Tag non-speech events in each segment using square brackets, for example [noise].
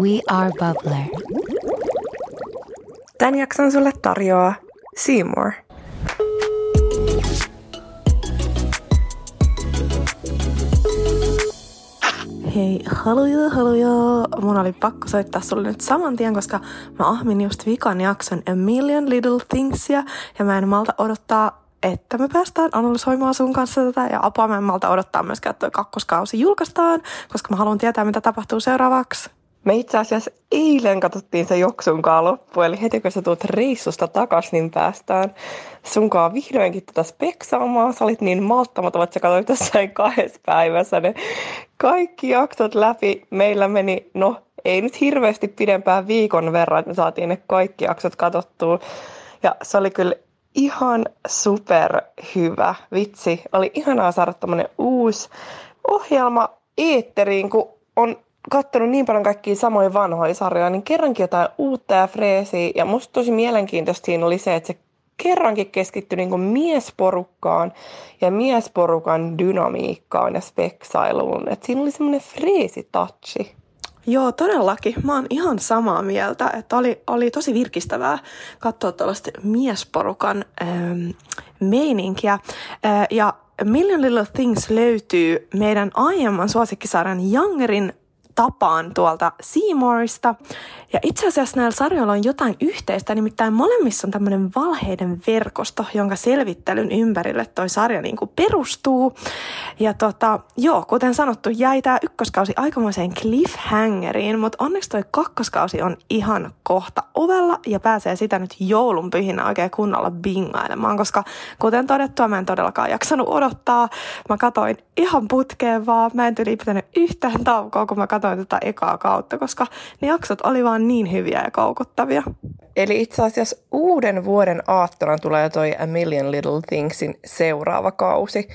We are Bubbler. Tän jakson sulle tarjoaa Seymour. Hei, haluja, haluja. Mun oli pakko soittaa sulle nyt saman tien, koska mä ahmin just vikan jakson A Million Little Thingsia ja mä en malta odottaa että me päästään analysoimaan sun kanssa tätä ja apua mä en malta odottaa myöskään, että kakkoskausi julkaistaan, koska mä haluan tietää, mitä tapahtuu seuraavaksi. Me itse asiassa eilen katsottiin se Joksunkaan loppu, eli heti kun sä tulet reissusta takaisin, niin päästään sunkaan vihdoinkin tätä speksaamaan. Sä olit niin malttamaton, että sä katsoit jossain kahdessa päivässä ne kaikki jaksot läpi. Meillä meni, no ei nyt hirveästi pidempään viikon verran, että me saatiin ne kaikki jaksot katsottua. Ja se oli kyllä ihan super hyvä. Vitsi, oli ihanaa saada tämmöinen uusi ohjelma eetteriin, kun on katsonut niin paljon kaikkia samoja vanhoja sarjoja, niin kerrankin jotain uutta ja freesiä. Ja musta tosi mielenkiintoista siinä oli se, että se kerrankin keskittyi niin miesporukkaan ja miesporukan dynamiikkaan ja speksailuun. Et siinä oli semmoinen freesi touchi. Joo, todellakin. Mä oon ihan samaa mieltä, että oli, oli tosi virkistävää katsoa tällaista miesporukan ähm, meininkiä. Äh, ja Million Little Things löytyy meidän aiemman suosikkisarjan Youngerin tapaan tuolta Seymourista. Ja itse asiassa näillä sarjoilla on jotain yhteistä, nimittäin molemmissa on tämmöinen valheiden verkosto, jonka selvittelyn ympärille toi sarja niin kuin perustuu. Ja tota, joo, kuten sanottu, jäi tämä ykköskausi aikamoiseen cliffhangeriin, mutta onneksi toi kakkoskausi on ihan kohta ovella ja pääsee sitä nyt joulun pyhinä oikein kunnolla bingailemaan, koska kuten todettua, mä en todellakaan jaksanut odottaa. Mä katoin ihan putkeen vaan, mä en tyli yhtään taukoa, kun mä katoin tätä ekaa kautta, koska ne jaksot oli vaan niin hyviä ja koukuttavia. Eli itse asiassa uuden vuoden aattona tulee toi A Million Little Thingsin seuraava kausi.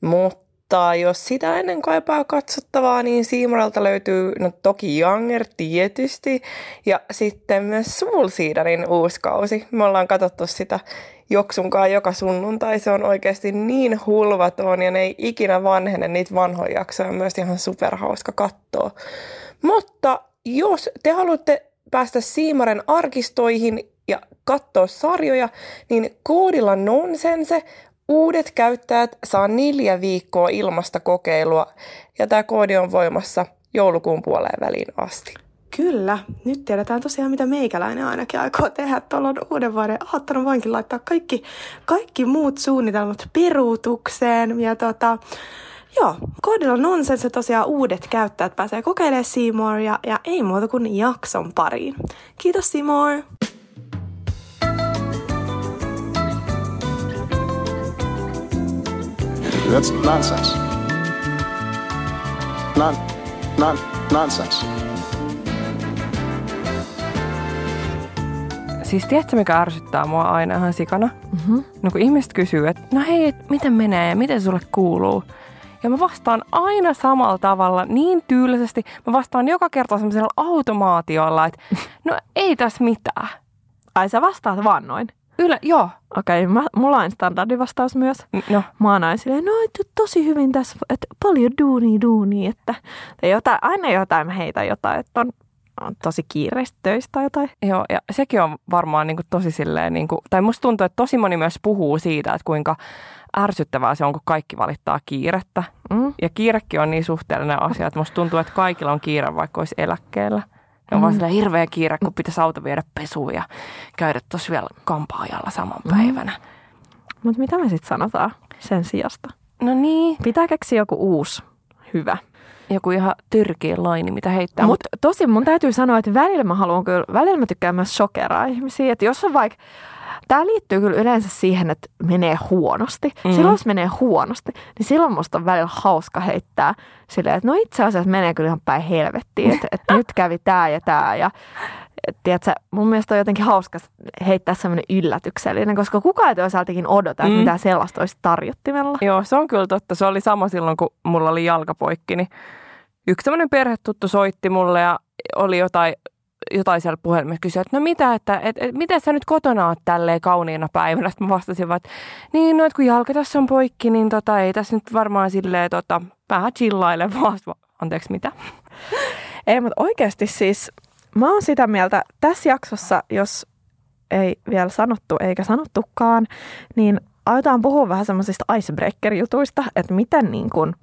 Mutta jos sitä ennen kaipaa katsottavaa, niin Seamoralta löytyy no toki Younger tietysti ja sitten myös Soul Seedarin uusi kausi. Me ollaan katsottu sitä joksunkaan joka sunnuntai. Se on oikeasti niin hulvaton ja ne ei ikinä vanhene niitä vanhoja jaksoja. On myös ihan superhauska katsoa. Mutta jos te haluatte päästä Siimaren arkistoihin ja katsoa sarjoja, niin koodilla Nonsense uudet käyttäjät saa neljä viikkoa ilmasta kokeilua ja tämä koodi on voimassa joulukuun puoleen väliin asti. Kyllä. Nyt tiedetään tosiaan, mitä meikäläinen ainakin aikoo tehdä tuolla uuden vuoden aattona. Voinkin laittaa kaikki, kaikki muut suunnitelmat peruutukseen. Ja tota, joo, koodilla nonsense tosiaan uudet käyttäjät pääsee kokeilemaan Seymour ja, ja ei muuta kuin jakson pariin. Kiitos Seymour! That's nonsense. Non, non, nonsense. Siis tiedätkö, mikä ärsyttää mua aina ihan sikana? Mm-hmm. No kun ihmiset kysyy, että no hei, et miten menee ja miten sulle kuuluu? Ja mä vastaan aina samalla tavalla, niin tyylisesti. Mä vastaan joka kerta semmoisella automaatiolla, että no ei tässä mitään. Ai sä vastaat vaan noin? Yle, joo. Okei, okay, mulla on standardivastaus myös. No. Mä oon aina silleen, no et, tosi hyvin tässä, että paljon duuni duuni, että jotain, aina jotain mä heitän jotain, että on tosi kiireistä töistä tai jotain. Joo, ja sekin on varmaan niin kuin tosi silleen, niin kuin, tai musta tuntuu, että tosi moni myös puhuu siitä, että kuinka ärsyttävää se on, kun kaikki valittaa kiirettä. Mm. Ja kiirekin on niin suhteellinen asia, että musta tuntuu, että kaikilla on kiire, vaikka olisi eläkkeellä. Ja on mm. vaan sillä hirveä kiire, kun pitäisi auto viedä pesuun ja käydä tuossa vielä kampaajalla saman mm. päivänä. Mutta mitä me sitten sanotaan sen sijasta? No niin. Pitää keksiä joku uusi hyvä joku ihan tyrkiä laini, mitä heittää. Mutta mut tosi mun täytyy sanoa, että välillä mä haluan kyllä, välillä mä tykkään myös shokeraa ihmisiä. Että jos on vaikka, Tämä liittyy kyllä yleensä siihen, että menee huonosti. Mm. Silloin jos menee huonosti, niin silloin musta on välillä hauska heittää silleen, että no itse asiassa menee kyllä ihan päin helvettiin, että, että nyt kävi tämä ja tämä ja tiedätkö, mun mielestä on jotenkin hauska heittää semmoinen yllätyksellinen, koska kukaan ei toisaaltakin odota, että mm. mitä sellaista olisi tarjottimella. Joo, se on kyllä totta. Se oli sama silloin, kun mulla oli jalkapoikki, niin yksi semmoinen perhetuttu soitti mulle ja oli jotain, jotain siellä puhelimessa kysyi, että no mitä, että et, et, miten sä nyt kotona oot tälleen kauniina päivänä? Sitten mä vastasin että niin no, että kun jalka tässä on poikki, niin tota, ei tässä nyt varmaan silleen tota, vähän chillaile vaan. Anteeksi, mitä? Ei, mutta oikeasti siis mä oon sitä mieltä, tässä jaksossa, jos ei vielä sanottu eikä sanottukaan, niin aletaan puhua vähän semmoisista icebreaker-jutuista, että miten niin kuin,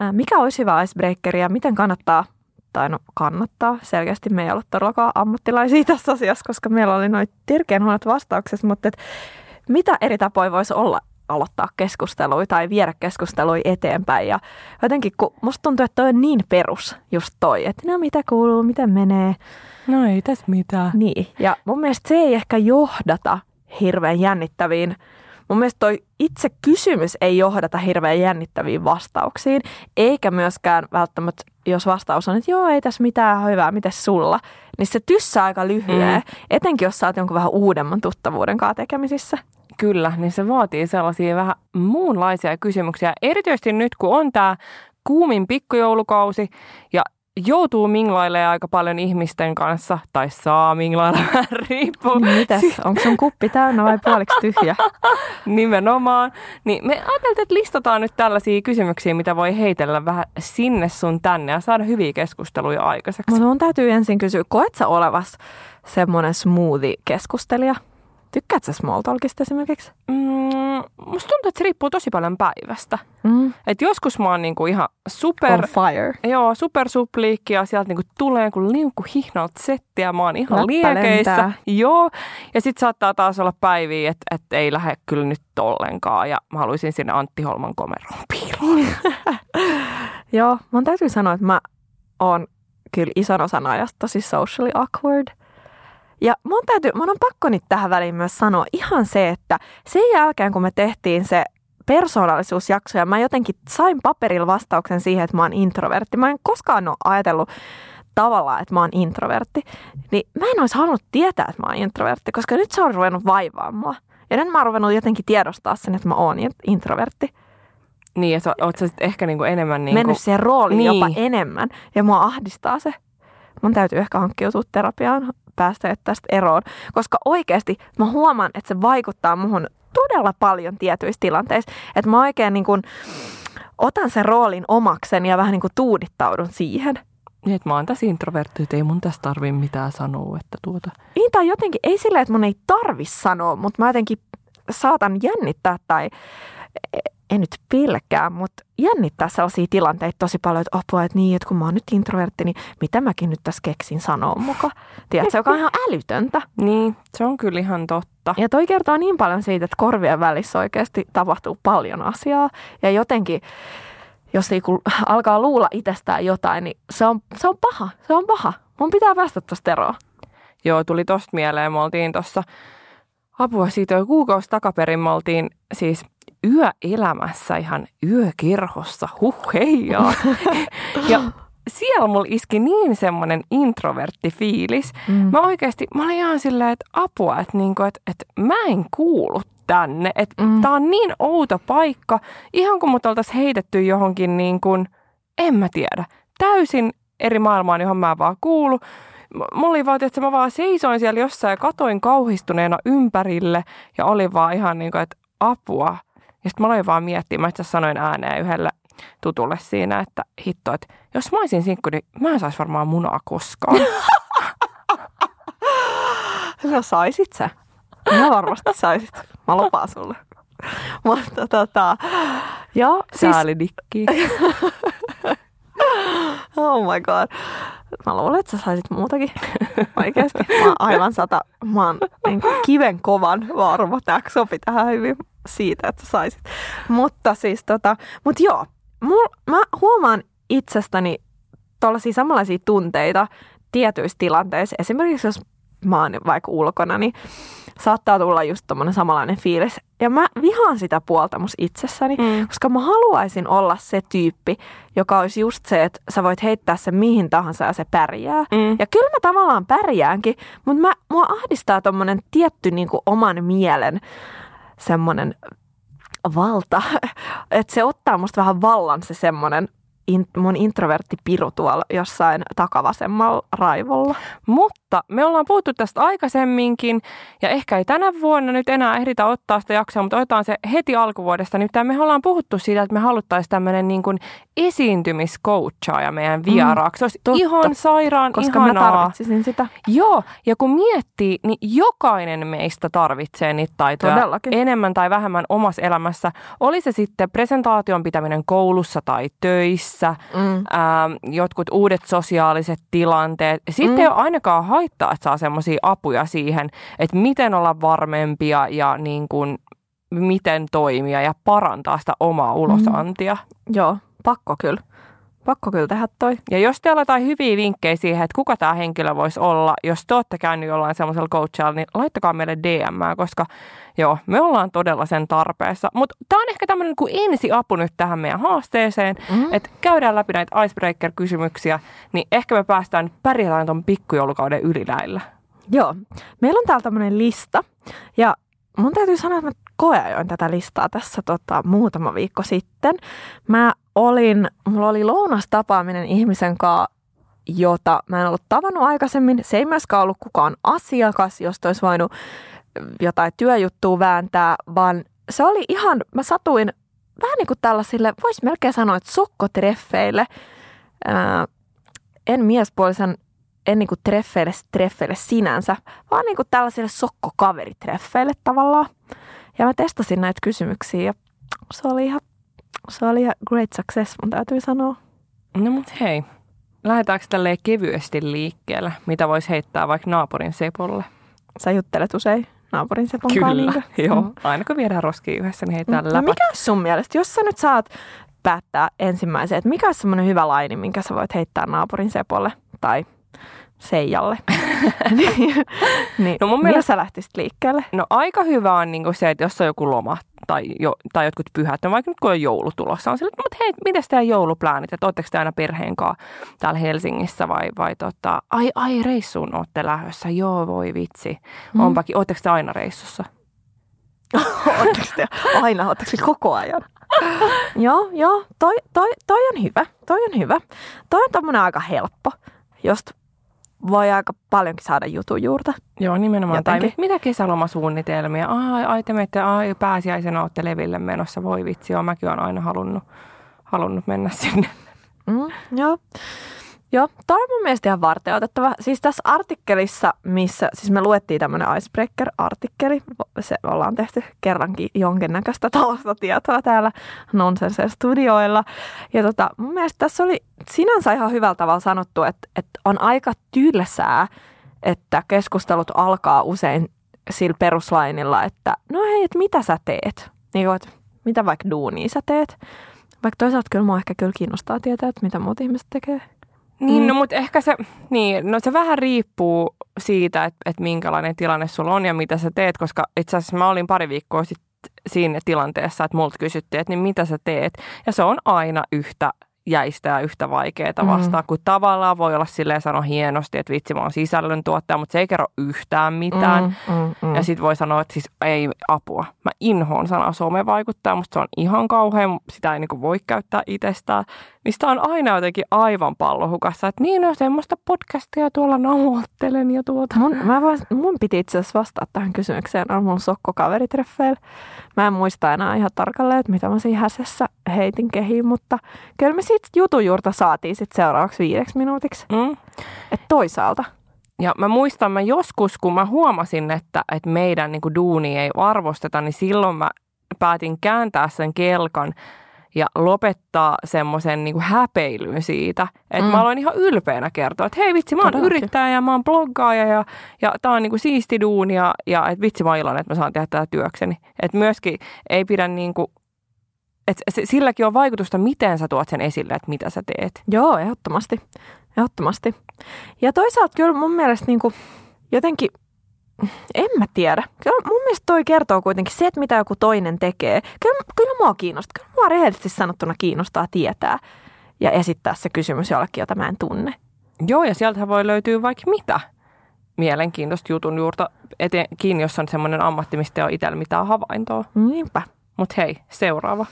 ää, mikä olisi hyvä icebreaker ja miten kannattaa, tai no kannattaa, selkeästi me ei ole todellakaan ammattilaisia tässä asiassa, koska meillä oli noin tirkeän huonot vastaukset, mutta et mitä eri tapoja voisi olla aloittaa keskustelua tai viedä keskustelua eteenpäin. Ja jotenkin, kun musta tuntuu, että toi on niin perus just toi, että no mitä kuuluu, miten menee. No ei tässä mitään. Niin, ja mun mielestä se ei ehkä johdata hirveän jännittäviin. Mun mielestä toi itse kysymys ei johdata hirveän jännittäviin vastauksiin, eikä myöskään välttämättä, jos vastaus on, että joo, ei tässä mitään hyvää, miten sulla, niin se tyssää aika lyhyen, mm. etenkin jos sä oot jonkun vähän uudemman tuttavuuden kanssa tekemisissä. Kyllä, niin se vaatii sellaisia vähän muunlaisia kysymyksiä. Erityisesti nyt, kun on tämä kuumin pikkujoulukausi ja joutuu minglailemaan aika paljon ihmisten kanssa, tai saa minglailla [laughs] vähän riippuu. Mitäs, onko sun kuppi täynnä vai puoliksi tyhjä? [laughs] Nimenomaan. Niin me ajateltiin, että listataan nyt tällaisia kysymyksiä, mitä voi heitellä vähän sinne sun tänne ja saada hyviä keskusteluja aikaiseksi. Mutta mun täytyy ensin kysyä, koet sä olevas semmoinen smoothie-keskustelija? Tykkäätkö sä small talkista esimerkiksi? Mm, musta tuntuu, että se riippuu tosi paljon päivästä. Mm. Et joskus mä oon niinku ihan super... On fire. Joo, super supliikki ja sieltä niinku tulee kuin liukku hihnalta settiä. Mä oon ihan Läppä liekeissä. lentää. Joo, ja sit saattaa taas olla päiviä, että et ei lähde kyllä nyt ollenkaan. Ja mä haluaisin sinne Antti Holman komeroon piiloon. [laughs] [laughs] Joo, mun täytyy sanoa, että mä oon kyllä ison osan ajasta tosi socially awkward. Ja mun, täytyy, mun on pakko nyt tähän väliin myös sanoa ihan se, että sen jälkeen kun me tehtiin se persoonallisuusjakso ja mä jotenkin sain paperilla vastauksen siihen, että mä oon introvertti. Mä en koskaan ole ajatellut tavallaan, että mä oon introvertti. Niin mä en olisi halunnut tietää, että mä oon introvertti, koska nyt se on ruvennut vaivaa mua. Ja nyt mä oon ruvennut jotenkin tiedostaa sen, että mä oon introvertti. niin, sä, oot sä sit ehkä niinku enemmän niinku... mennyt siihen rooliin Niin. jopa enemmän. Ja mua ahdistaa se. Mun täytyy ehkä hankkiutua terapiaan päästä tästä eroon. Koska oikeasti mä huomaan, että se vaikuttaa muhun todella paljon tietyissä tilanteissa. Että mä oikein niin kuin otan sen roolin omaksen ja vähän niin kuin tuudittaudun siihen. Niin, että mä oon tässä introvertti, että ei mun tässä tarvii mitään sanoa, että tuota... Niin tai jotenkin, ei silleen, että mun ei tarvi sanoa, mutta mä jotenkin saatan jännittää tai en nyt pelkää, mutta jännittää sellaisia tilanteita tosi paljon, että apua, että niin, että kun mä oon nyt introvertti, niin mitä mäkin nyt tässä keksin sanoa muka. Tiedätkö, joka on ihan älytöntä. [laughs] Niin, se on kyllä ihan totta. Ja toi kertoo niin paljon siitä, että korvien välissä oikeasti tapahtuu paljon asiaa. Ja jotenkin, jos niinku alkaa luulla itsestään jotain, niin se on, se on paha. Se on paha. Mun pitää päästä tosta eroon. Joo, tuli tosta mieleen. Me oltiin tuossa apua siitä jo kuukausi takaperin. Me oltiin siis yöelämässä ihan yökerhossa. Huh heijaa. [laughs] ja siellä mulla iski niin semmoinen introvertti fiilis. Mm. Mä oikeasti, mä olin ihan silleen, että apua, että, niinku, että, että mä en kuulu tänne. Että Mm. tää on niin outo paikka. Ihan kun mut oltaisiin heitetty johonkin niin kuin, en mä tiedä, täysin eri maailmaan, johon mä vaan kuulu. Mulla oli vaan, että mä vaan seisoin siellä jossain ja katoin kauhistuneena ympärille ja olin vaan ihan niin kuin, että apua. Ja sitten mä aloin vaan miettimään, mä itse asiassa sanoin ääneen yhdelle tutulle siinä, että hitto, että jos mä olisin sinkku, niin mä en saisi varmaan munaa koskaan. [laughs] No saisit sä. Mä varmasti saisit. Mä lupaan sulle. Mutta tota, joo, siis, Säälidikki. [laughs] oh my god. Mä luulen, että sä saisit muutakin. [laughs] Oikeasti. Mä oon aivan sata, mä oon niin kiven kovan varma. Tää sopi tähän hyvin siitä, että sä saisit. Mutta siis tota, mut joo, mul, mä huomaan itsestäni tollaisia samanlaisia tunteita tietyissä tilanteissa. Esimerkiksi jos mä oon vaikka ulkona, niin saattaa tulla just tommonen samanlainen fiilis. Ja mä vihaan sitä puolta mus itsessäni, Mm. koska mä haluaisin olla se tyyppi, joka olisi just se, että sä voit heittää sen mihin tahansa ja se pärjää. Mm. Ja kyllä mä tavallaan pärjäänkin, mutta mä, mua ahdistaa tommonen tietty niin kuin oman mielen semmonen valta, [laughs] että se ottaa musta vähän vallan se semmonen in, mun introvertti piru tuolla jossain takavasemmalla raivolla. Mutta mutta me ollaan puhuttu tästä aikaisemminkin ja ehkä ei tänä vuonna nyt enää ehditä ottaa sitä jaksoa, mutta otetaan se heti alkuvuodesta. Nyt me ollaan puhuttu siitä, että me haluttaisiin tämmöinen niin kuin esiintymiscoachaaja meidän vieraaksi. Se olisi totta. ihan sairaan Koska ihanaa. mä tarvitsisin sitä. Joo, ja kun miettii, niin jokainen meistä tarvitsee niitä taitoja Todellakin. enemmän tai vähemmän omassa elämässä. Oli se sitten presentaation pitäminen koulussa tai töissä, Mm. ää, jotkut uudet sosiaaliset tilanteet. Sitten Mm. ei ole ainakaan haittaa, että saa semmoisia apuja siihen, että miten olla varmempia ja niin kuin, miten toimia ja parantaa sitä omaa ulosantia. Joo, pakko kyllä. Pakko kyllä tehdä toi. Ja jos teillä on jotain hyviä vinkkejä siihen, että kuka tämä henkilö voisi olla, jos te olette käynyt jollain semmoisella coachilla, niin laittakaa meille DM, koska joo, me ollaan todella sen tarpeessa. Mutta tämä on ehkä tämmöinen kuin ensiapu nyt tähän meidän haasteeseen, Mm. että käydään läpi näitä icebreaker-kysymyksiä, niin ehkä me päästään pärjätään tuon pikkujoulukauden yli näillä. Joo. Meillä on täällä tämmöinen lista. Ja mun täytyy sanoa, että mä koeajoin tätä listaa tässä tota, muutama viikko sitten. Mä olin, mulla oli lounastapaaminen ihmisen kanssa, jota mä en ollut tavannut aikaisemmin. Se ei myöskään ollut kukaan asiakas, josta olisi voinut jotain työjuttua vääntää, vaan se oli ihan, mä satuin vähän niin kuin tällaisille, voisi melkein sanoa, että sokkotreffeille. Ää, en miespuolisen en niinku treffeille, treffeille sinänsä, vaan niinku tällaisille sokkokaveritreffeille tavallaan. Ja mä testasin näitä kysymyksiä ja se oli ihan, se oli ihan great success, mun täytyy sanoa. No mut hei, lähdetäänkö tälleen kevyesti liikkeelle, mitä voisi heittää vaikka naapurin Sepolle? Sä juttelet usein naapurin Sepon kanssa, Kyllä, niinkö? [laughs] joo. Mm. Aina kun viedään roskia yhdessä, niin heitetään No läpät. mikä sun mielestä, jos sä nyt saat päättää ensimmäisen, että mikä olisi semmoinen hyvä laini, minkä sä voit heittää naapurin Sepolle tai Seijalle? niin, [laughs] niin No mun mielestä- sä lähtisit liikkeelle? No aika hyvä on niin se, että jos on joku loma tai, jo, tai jotkut pyhät, no vaikka nyt kun on joulu tulossa, on sille, että mutta hei, miten teidän joulupläänit, että ootteko te aina perheen kanssa täällä Helsingissä vai, vai tota, ai, ai reissuun ootte lähdössä, joo voi vitsi, Mm. onpakin, ootteko te aina reissussa? [laughs] Ootteko te aina, ootteko te koko ajan? [laughs] joo, joo, toi, toi, toi on hyvä, toi on hyvä. Toi on tommonen aika helppo, josta voi aika paljonkin saada jutun juurta. Joo, nimenomaan. Tai Jotenkin. mit- mitä kesälomasuunnitelmia? Ai, ai te menette, ai pääsiäisenä ootte leville menossa, voi vitsi, joo, mäkin olen aina halunnut, halunnut mennä sinne. Mm, joo. Joo, toi on mun mielestä ihan varteutettava. Siis tässä artikkelissa, missä, siis me luettiin tämmöinen Icebreaker-artikkeli, se ollaan tehty kerrankin jonkinnäköistä taustatietoa täällä Nonsense studioilla. Ja tota, mun mielestä tässä oli sinänsä ihan hyvällä tavalla sanottu, että, että on aika tylsää, että keskustelut alkaa usein sillä peruslainilla, että no hei, että mitä sä teet? Niin kuin, että mitä vaikka duunia sä teet? Vaikka toisaalta kyllä mua ehkä kyllä kiinnostaa tietää, että mitä muut ihmiset tekee. Niin, Mm. no mutta ehkä se, niin, no se vähän riippuu siitä, että, että minkälainen tilanne sulla on ja mitä sä teet, koska itse asiassa mä olin pari viikkoa sitten siinä tilanteessa, että multa kysyttiin, että niin mitä sä teet. Ja se on aina yhtä jäistä ja yhtä vaikeaa Mm. vastaa, kun tavallaan voi olla silleen sanoa hienosti, että vitsi mä oon sisällöntuottaja, mutta se ei kerro yhtään mitään. Mm, mm, mm. Ja sitten voi sanoa, että siis ei apua. Mä inhoon sanaa somevaikuttaja, musta se on ihan kauhean, sitä ei niinku voi käyttää itsestään. Sitä on aina jotenkin aivan pallohukassa, että niin no semmoista podcastia tuolla nauhoittelen ja tuota. Mun, mä vois, mun piti itse asiassa vastata tähän kysymykseen, on mun sokkokaveritreffeillä. Mä en muista enää ihan tarkalleen, että mitä mä siinä häsessä heitin kehiin, mutta kyllä me jutun juurta saatiin sit seuraavaksi viideksi minuutiksi. Mm. Et toisaalta. Ja mä muistan, mä joskus, kun mä huomasin, että, että meidän niin duuni ei arvosteta, niin silloin mä päätin kääntää sen kelkan ja lopettaa semmoisen niin häpeilyn siitä. Että Mm. mä aloin ihan ylpeänä kertoa, että hei vitsi, mä oon Todellakin. yrittäjä ja mä oon bloggaaja ja, ja tää on niin kuin siisti duuni ja, ja että vitsi mä oon iloinen, että mä saan tehdä tätä työkseni. Että myöskin ei pidä niin kuin, että se- silläkin on vaikutusta, miten sä tuot sen esille, että mitä sä teet. Joo, ehdottomasti. Ehdottomasti. Ja toisaalta kyllä mun mielestä niin kuin, jotenkin, en mä tiedä. Kyllä mun mielestä toi kertoo kuitenkin se, että mitä joku toinen tekee. Kyllä, kyllä mua kiinnostaa. Kyllä mua rehellisesti sanottuna kiinnostaa tietää ja esittää se kysymys jollekin, jota mä en tunne. Joo, ja sieltähän voi löytyä vaikka mitä mielenkiintoista jutun juurta etenkin, jos on semmoinen ammatti, mistä ei ole itsellä mitään havaintoa. Niinpä. Mutta hei, seuraava.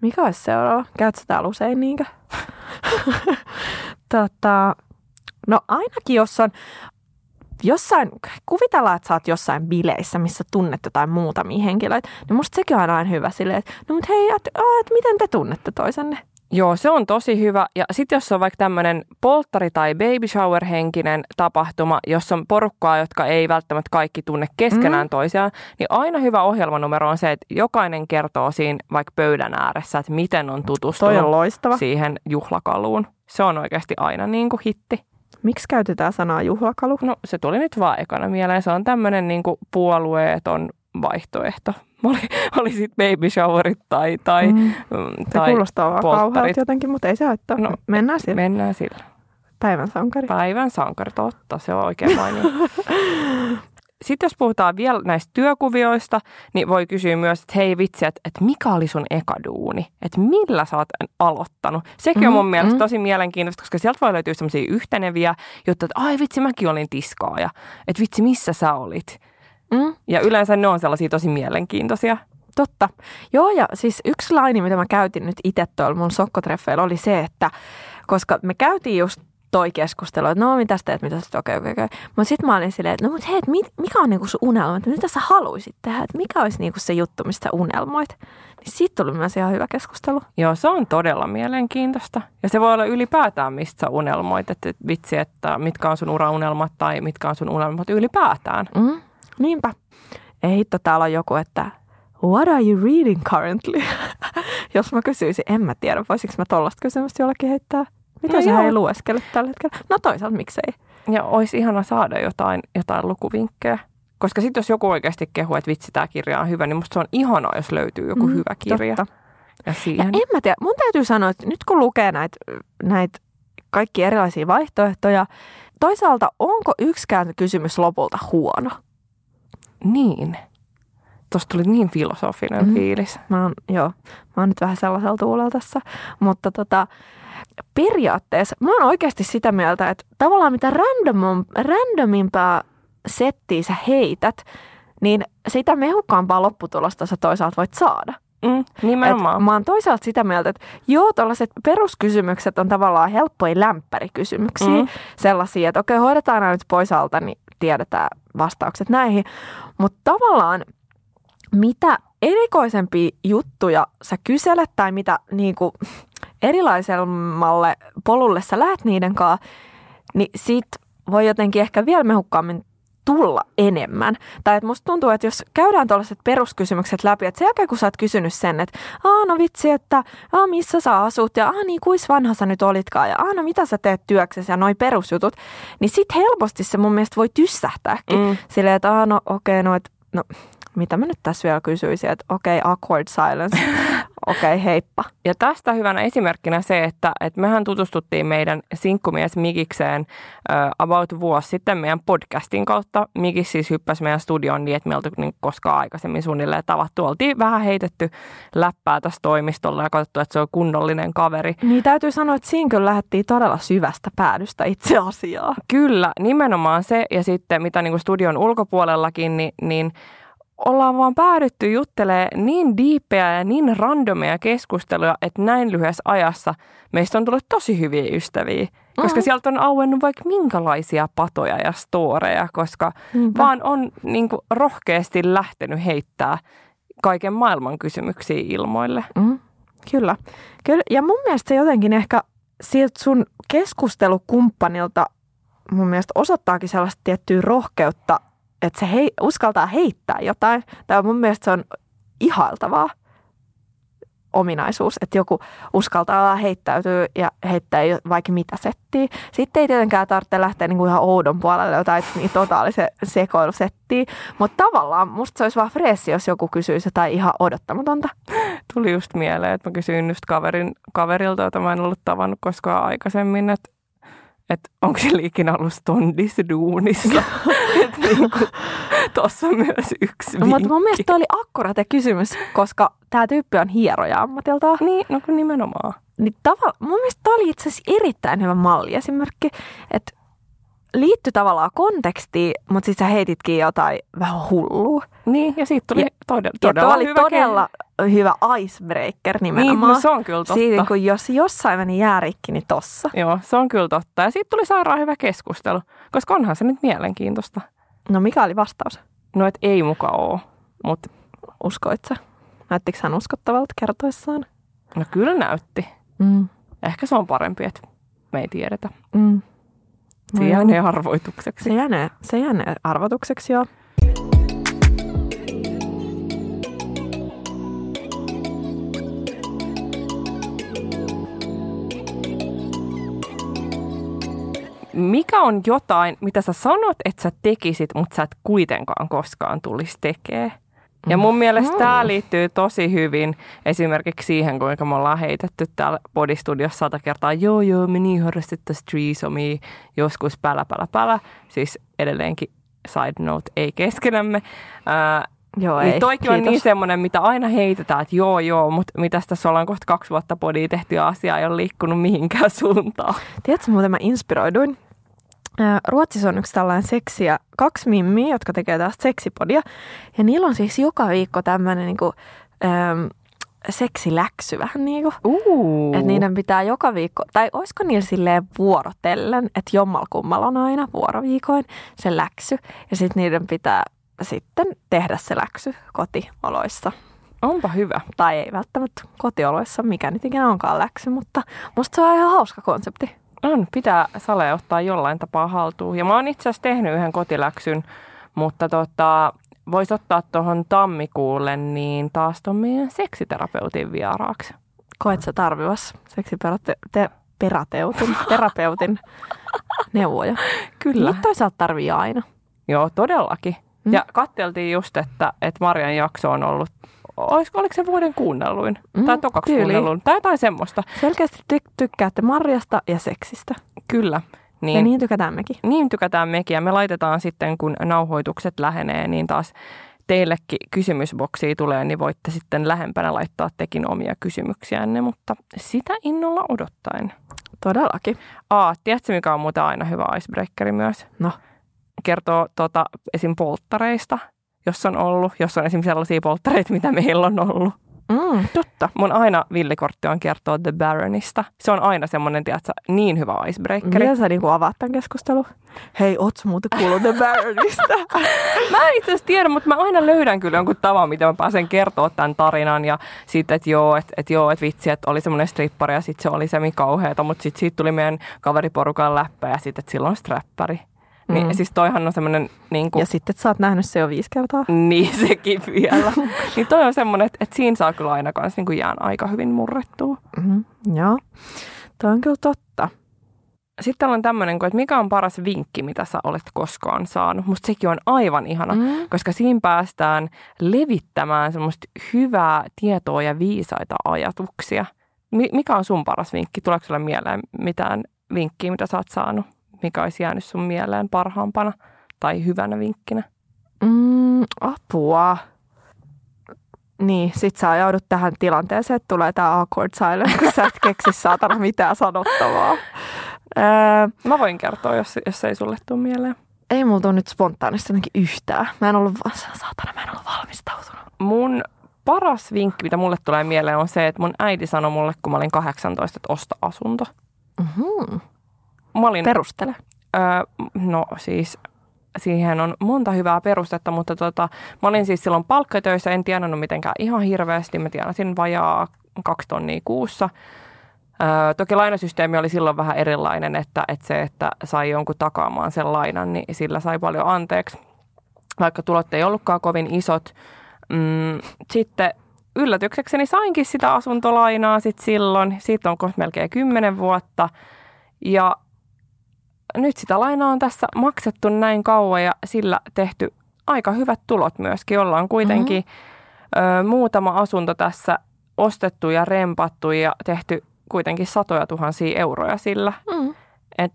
Mikä olisi seuraava? Käytkö sä täällä usein niinkö? [laughs] tota, no ainakin jos on, jossain, kuvitellaan, että sä oot jossain bileissä, missä tunnet jotain muutamia henkilöitä, niin musta sekin on aina hyvä silleen, että no mut hei, että et, miten te tunnette toisenne? Joo, se on tosi hyvä. Ja sitten jos on vaikka tämmöinen polttari- tai baby shower-henkinen tapahtuma, jossa on porukkaa, jotka ei välttämättä kaikki tunne keskenään mm. toisiaan, niin aina hyvä ohjelmanumero on se, että jokainen kertoo siinä vaikka pöydän ääressä, että miten on tutustunut Toi on loistava. siihen juhlakaluun. Se on oikeasti aina niin kuin hitti. Miksi käytetään sanaa juhlakalu? No se tuli nyt vaan ekana mieleen. Se on tämmöinen niin kuin puolueeton vaihtoehto. Oli, oli sitten baby showerit tai, tai, Mm. Se tai kuulostaa vaan kauhealta jotenkin, mutta ei se haittaa. No, Mennään sille. Mennään sillä. Päivän sankari. Päivän sankari, totta, se on oikein mainio. [laughs] Sitten jos puhutaan vielä näistä työkuvioista, niin voi kysyä myös, että hei vitsi, että, että mikä oli sun eka duuni? Että millä sä oot aloittanut? Sekin mm, on mun Mm, mielestä mm. tosi mielenkiintoista, koska sieltä voi löytyä sellaisia yhteneviä juttuja, että ai vitsi, mäkin olin tiskaaja. Että vitsi, missä sä olit? Mm, Ja yleensä ne on sellaisia tosi mielenkiintoisia. totta. Joo, ja siis yksi laini, mitä mä käytin nyt itse tuolla mun sokkotreffeillä, oli se, että koska me käytiin just toi keskustelu, että no mitä sä teet, mitä sä okei, okei, okei. Mutta sitten mä olin silleen, että no mut hei, et mit, mikä on niinku sun unelma, että mitä sä haluaisit tehdä, että mikä olisi niinku se juttu, mistä sä unelmoit. Niin siitä tuli myös ihan hyvä keskustelu. Joo, se on todella mielenkiintoista. Ja se voi olla ylipäätään, mistä sä unelmoit, että vitsi, että mitkä on sun uraunelmat tai mitkä on sun unelmat ylipäätään. Mm, niinpä. Ei hitto, täällä on joku, että what are you reading currently? [laughs] Jos mä kysyisin, en mä tiedä, voisinko mä tollasta kysymystä jollekin heittää. Mitä No sä ei lueskele tällä hetkellä? No toisaalta miksei. Ja olisi ihana saada jotain, jotain lukuvinkkejä. Koska sitten jos joku oikeasti kehuu, että vitsi, tämä kirja on hyvä, niin musta se on ihanaa, jos löytyy joku Mm, hyvä kirja. Totta. Ja Ja en mä tiedä, mun täytyy sanoa, että nyt kun lukee näitä näit kaikki erilaisia vaihtoehtoja, toisaalta onko yksikään kysymys lopulta huono? Niin. Tuosta tuli niin filosofinen Mm. fiilis. Mä oon, joo, mä oon nyt vähän sellaisella tuulella tässä, mutta tota, periaatteessa mä oon oikeasti sitä mieltä, että tavallaan mitä random, randomimpaa settiä sä heität, niin sitä mehukkaampaa lopputulosta sä toisaalta voit saada. Mm, Et nimenomaan. mä oon toisaalta sitä mieltä, että joo, tällaiset peruskysymykset on tavallaan helppoja lämpärikysymyksiä. Mm. Sellaisia, että okei, hoidetaan nämä nyt pois alta, niin tiedetään vastaukset näihin. Mutta tavallaan mitä erikoisempia juttuja sä kyselet tai mitä niinku, erilaisemmalle polulle sä lähet niiden kanssa, niin sit voi jotenkin ehkä vielä mehukkaammin tulla enemmän. Tai että musta tuntuu, että jos käydään tuollaiset peruskysymykset läpi, että sen jälkeen kun sä oot kysynyt sen, että aa no vitsi, että aa missä sä asut ja aa niin kuis vanha sä nyt olitkaan ja aa no mitä sä teet työksesi ja noi perusjutut, niin sit helposti se mun mielestä voi tyssähtääkin. Mm. Silleen, että aa no okei, no, et, no mitä mä nyt tässä vielä kysyisin, että okei, awkward silence, [laughs] okei, heippa. Ja tästä hyvänä esimerkkinä se, että, että mehän tutustuttiin meidän sinkkumies Mikikseen uh, about vuosi sitten meidän podcastin kautta. Mikis siis hyppäsi meidän studioon niin, että me oltu niin koskaan aikaisemmin suunnilleen tavattu. Oltiin vähän heitetty läppää tässä toimistolla ja katsottu, että se on kunnollinen kaveri. Niin täytyy sanoa, että siinä kyllä lähdettiin todella syvästä päädystä itse asiaa. Kyllä, nimenomaan se ja sitten mitä niin kuin studion ulkopuolellakin, niin, niin ollaan vaan päädytty juttelee niin diippejä ja niin randomeja keskusteluja, että näin lyhyessä ajassa meistä on tullut tosi hyviä ystäviä. Koska Mhm. sieltä on auennut vaikka minkälaisia patoja ja storeja, koska Niinpä. vaan on niin kuin rohkeasti lähtenyt heittää kaiken maailman kysymyksiä ilmoille. Mm, kyllä. kyllä. Ja mun mielestä se jotenkin ehkä siltä sun keskustelukumppanilta mun mielestä osoittaakin sellaista tiettyä rohkeutta, että se hei, uskaltaa heittää jotain. Tai mun mielestä se on ihailtavaa ominaisuus, että joku uskaltaa heittäytyä ja heittää vaikka mitä settiä. Sitten ei tietenkään tarvitse lähteä niinku ihan oudon puolelle jotain niin totaalisen sekoilusettiä, mutta tavallaan musta se olisi vaan freessi, jos joku kysyisi jotain ihan odottamatonta. Tuli just mieleen, että mä kysyin just kaverin, kaverilta, jota mä en ollut tavannut koskaan aikaisemmin, että että onko sillä ikinä ollut stondissa duunissa. [laughs] että niinku, tossa on myös yksi No, mutta mun mielestä toi oli akkurate kysymys, koska tämä tyyppi on hieroja ammatiltaan. Niin, no kun nimenomaan. Niin tavalla, mun mielestä toi oli itse asiassa erittäin hyvä malliesimerkki, että liittyi tavallaan kontekstiin, mutta sitten sä heititkin jotain vähän hullua. Niin, ja siitä tuli Ja- todella, Ja todella tuo oli hyvä todella hyvä icebreaker Niin, nimenomaan. no se on kyllä totta. Siitä, kun jos jossain meni jäärikki, niin tossa. Joo, se on kyllä totta. Ja siitä tuli sairaan hyvä keskustelu, koska onhan se nyt mielenkiintoista. No mikä oli vastaus? No, et ei muka oo, mutta Uskoit sä? Näyttikö hän uskottavalta kertoessaan? no kyllä näytti. Mm. Ehkä se on parempi, että me ei tiedetä. Mm. Se jäänee arvoitukseksi. Se jäänee, se jäänee arvotukseksi joo. Mikä on jotain, mitä sä sanot, että sä tekisit, mutta sä et kuitenkaan koskaan tulisi tekee? Ja mun mielestä tämä liittyy tosi hyvin esimerkiksi siihen, kuinka me ollaan heitetty täällä podistudiossa sata kertaa, joo joo, me niin harrastettaisiin threesomia, joskus pälä pälä pälä, siis edelleenkin side note, ei keskenämme. Ää, Joo, niin ei. toikin on Kiitos. niin semmoinen, mitä aina heitetään, että joo joo, mutta mitä tässä ollaan kohta kaksi vuotta podia tehty ja asia ei ole liikkunut mihinkään suuntaan. Tiedätkö muuten mä inspiroiduin? Ruotsissa on yksi tällainen seksiä, kaksi mimmiä, jotka tekee tästä seksipodia. Ja niillä on siis joka viikko tämmöinen niinku, äm, seksiläksy vähän niin kuin. Uh. Että niiden pitää joka viikko, tai olisiko niillä silleen vuorotellen, että jommalla kummalla on aina vuoroviikoin se läksy. Ja sitten niiden pitää sitten tehdä se läksy kotioloissa. Onpa hyvä. Tai ei välttämättä kotioloissa, mikä nyt ikinä onkaan läksy, mutta musta se on ihan hauska konsepti. On, pitää sale ottaa jollain tapaa haltuun. Ja mä oon itse asiassa tehnyt yhden kotiläksyn, mutta tota, voisi ottaa tuohon tammikuulle, niin taas tuon meidän seksiterapeutin vieraaksi. Koet sä tarvivas seksiterapeutin terapeutin neuvoja? Kyllä. Niitä toisaalta tarvii aina. Joo, todellakin. Mm. Ja katteltiin just, että, että Marian jakso on ollut, olisiko, oliko se vuoden kuunnelluin? Mm, tai tokaksi tyyliin. kuunnelluin? Tai jotain semmoista. Selkeästi ty- tykkäätte Marjasta ja seksistä. Kyllä. Niin. Ja niin tykätään mekin. niin tykätään mekin ja me laitetaan sitten, kun nauhoitukset lähenee, niin taas teillekin kysymysboksia tulee, niin voitte sitten lähempänä laittaa tekin omia kysymyksiänne, mutta sitä innolla odottaen. Todellakin. Aa, tiedätkö mikä on muuten aina hyvä icebreakeri myös? No. Kertoo tota, esim. polttareista, jos on ollut, jos on esim. sellaisia polttareita, mitä meillä on ollut. Mm, totta. Mun aina villikortti on kertoa The Baronista. Se on aina semmoinen, tiedätkö, niin hyvä icebreakeri. Miten sä niinku avaat tämän keskustelun? Hei, oots muuten kuullut The Baronista? [laughs] Mä en itse asiassa tiedä, mutta mä aina löydän kyllä jonkun tavan, miten mä pääsen kertoa tämän tarinan. Ja sitten, että joo, että et joo, että vitsi, että oli semmoinen strippari ja sitten se oli semi kauheata, mutta sitten siitä tuli meidän kaveriporukan läppä ja sitten, että sillä on strappari. Niin, Mm. siis toihan on semmoinen, niin kuin, ja sitten että sä oot nähnyt se jo viisi kertaa. niin [laughs] sekin vielä. niin toi on semmoinen, että, että siinä saa kyllä aina kanssa niin kuin jään aika hyvin murrettua. Mm-hmm. Joo, toi on kyllä totta. Sitten on tämmöinen, että mikä on paras vinkki, mitä sä olet koskaan saanut. Musta sekin on aivan ihana, Mm. koska siinä päästään levittämään semmoista hyvää tietoa ja viisaita ajatuksia. Mi- mikä on sun paras vinkki? Tuleeko sulle mieleen mitään vinkkiä, mitä sä oot saanut? Mikä olisi jäänyt sun mieleen parhaampana tai hyvänä vinkkinä? Mm, apua. Niin, sit sä joudut tähän tilanteeseen, että tulee tää awkward silence, kun sä et keksi saatana mitään sanottavaa. Öö, Mä voin kertoa, jos, jos ei sulle tule mieleen. ei mulla tuu nyt spontaanisti jotenkin yhtään. Mä en ollut, saatana, mä en ollut valmistautunut. Mun paras vinkki, mitä mulle tulee mieleen, on se, että mun äiti sanoi mulle, kun mä olin 18, että osta asunto. Mm-hmm. Mä olin Perustele. Öö, no siis siihen on monta hyvää perustetta, mutta tota, mä olin siis silloin palkkatöissä, en tienannut mitenkään ihan hirveästi. Mä tienasin vajaa kaksi tonnia kuussa. Öö, toki lainasysteemi oli silloin vähän erilainen, että, että se, että sai jonkun takaamaan sen lainan, niin sillä sai paljon anteeksi, vaikka tulot ei ollutkaan kovin isot. Mm, sitten yllätyksekseni sainkin sitä asuntolainaa sit silloin. Siitä on kohta melkein kymmenen vuotta. Ja nyt sitä lainaa on tässä maksettu näin kauan ja sillä tehty aika hyvät tulot myöskin. Ollaan kuitenkin mm-hmm. ö, muutama asunto tässä ostettu ja rempattu ja tehty kuitenkin satoja tuhansia euroja sillä. Mm. Et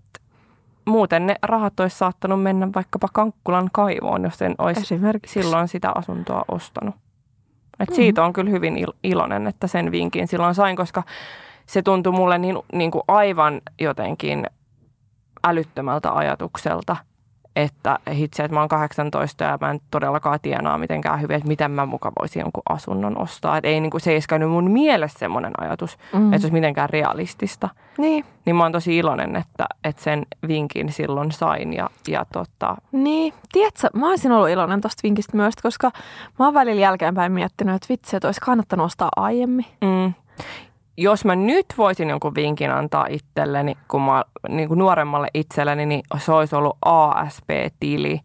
muuten ne rahat olisi saattanut mennä vaikkapa Kankkulan kaivoon, jos en olisi silloin sitä asuntoa ostanut. Et siitä on kyllä hyvin il- iloinen, että sen vinkin silloin sain, koska se tuntui mulle niin, niin kuin aivan jotenkin älyttömältä ajatukselta, että hitse, että mä oon 18 ja mä en todellakaan tienaa mitenkään hyvin, että miten mä muka voisin jonkun asunnon ostaa. Että ei, niin kuin, se ei edes käynyt mun mielessä semmoinen ajatus, mm. että se olisi mitenkään realistista. Niin. Niin mä oon tosi iloinen, että, että sen vinkin silloin sain ja, ja tota, Niin, tiedätkö, mä olisin ollut iloinen tosta vinkistä myös, koska mä oon välillä jälkeenpäin miettinyt, että vitsi, että olisi kannattanut ostaa aiemmin. Mm. Jos mä nyt voisin jonkun vinkin antaa itselleni, kun mä niin kuin nuoremmalle itselleni, niin se olisi ollut ASP-tili.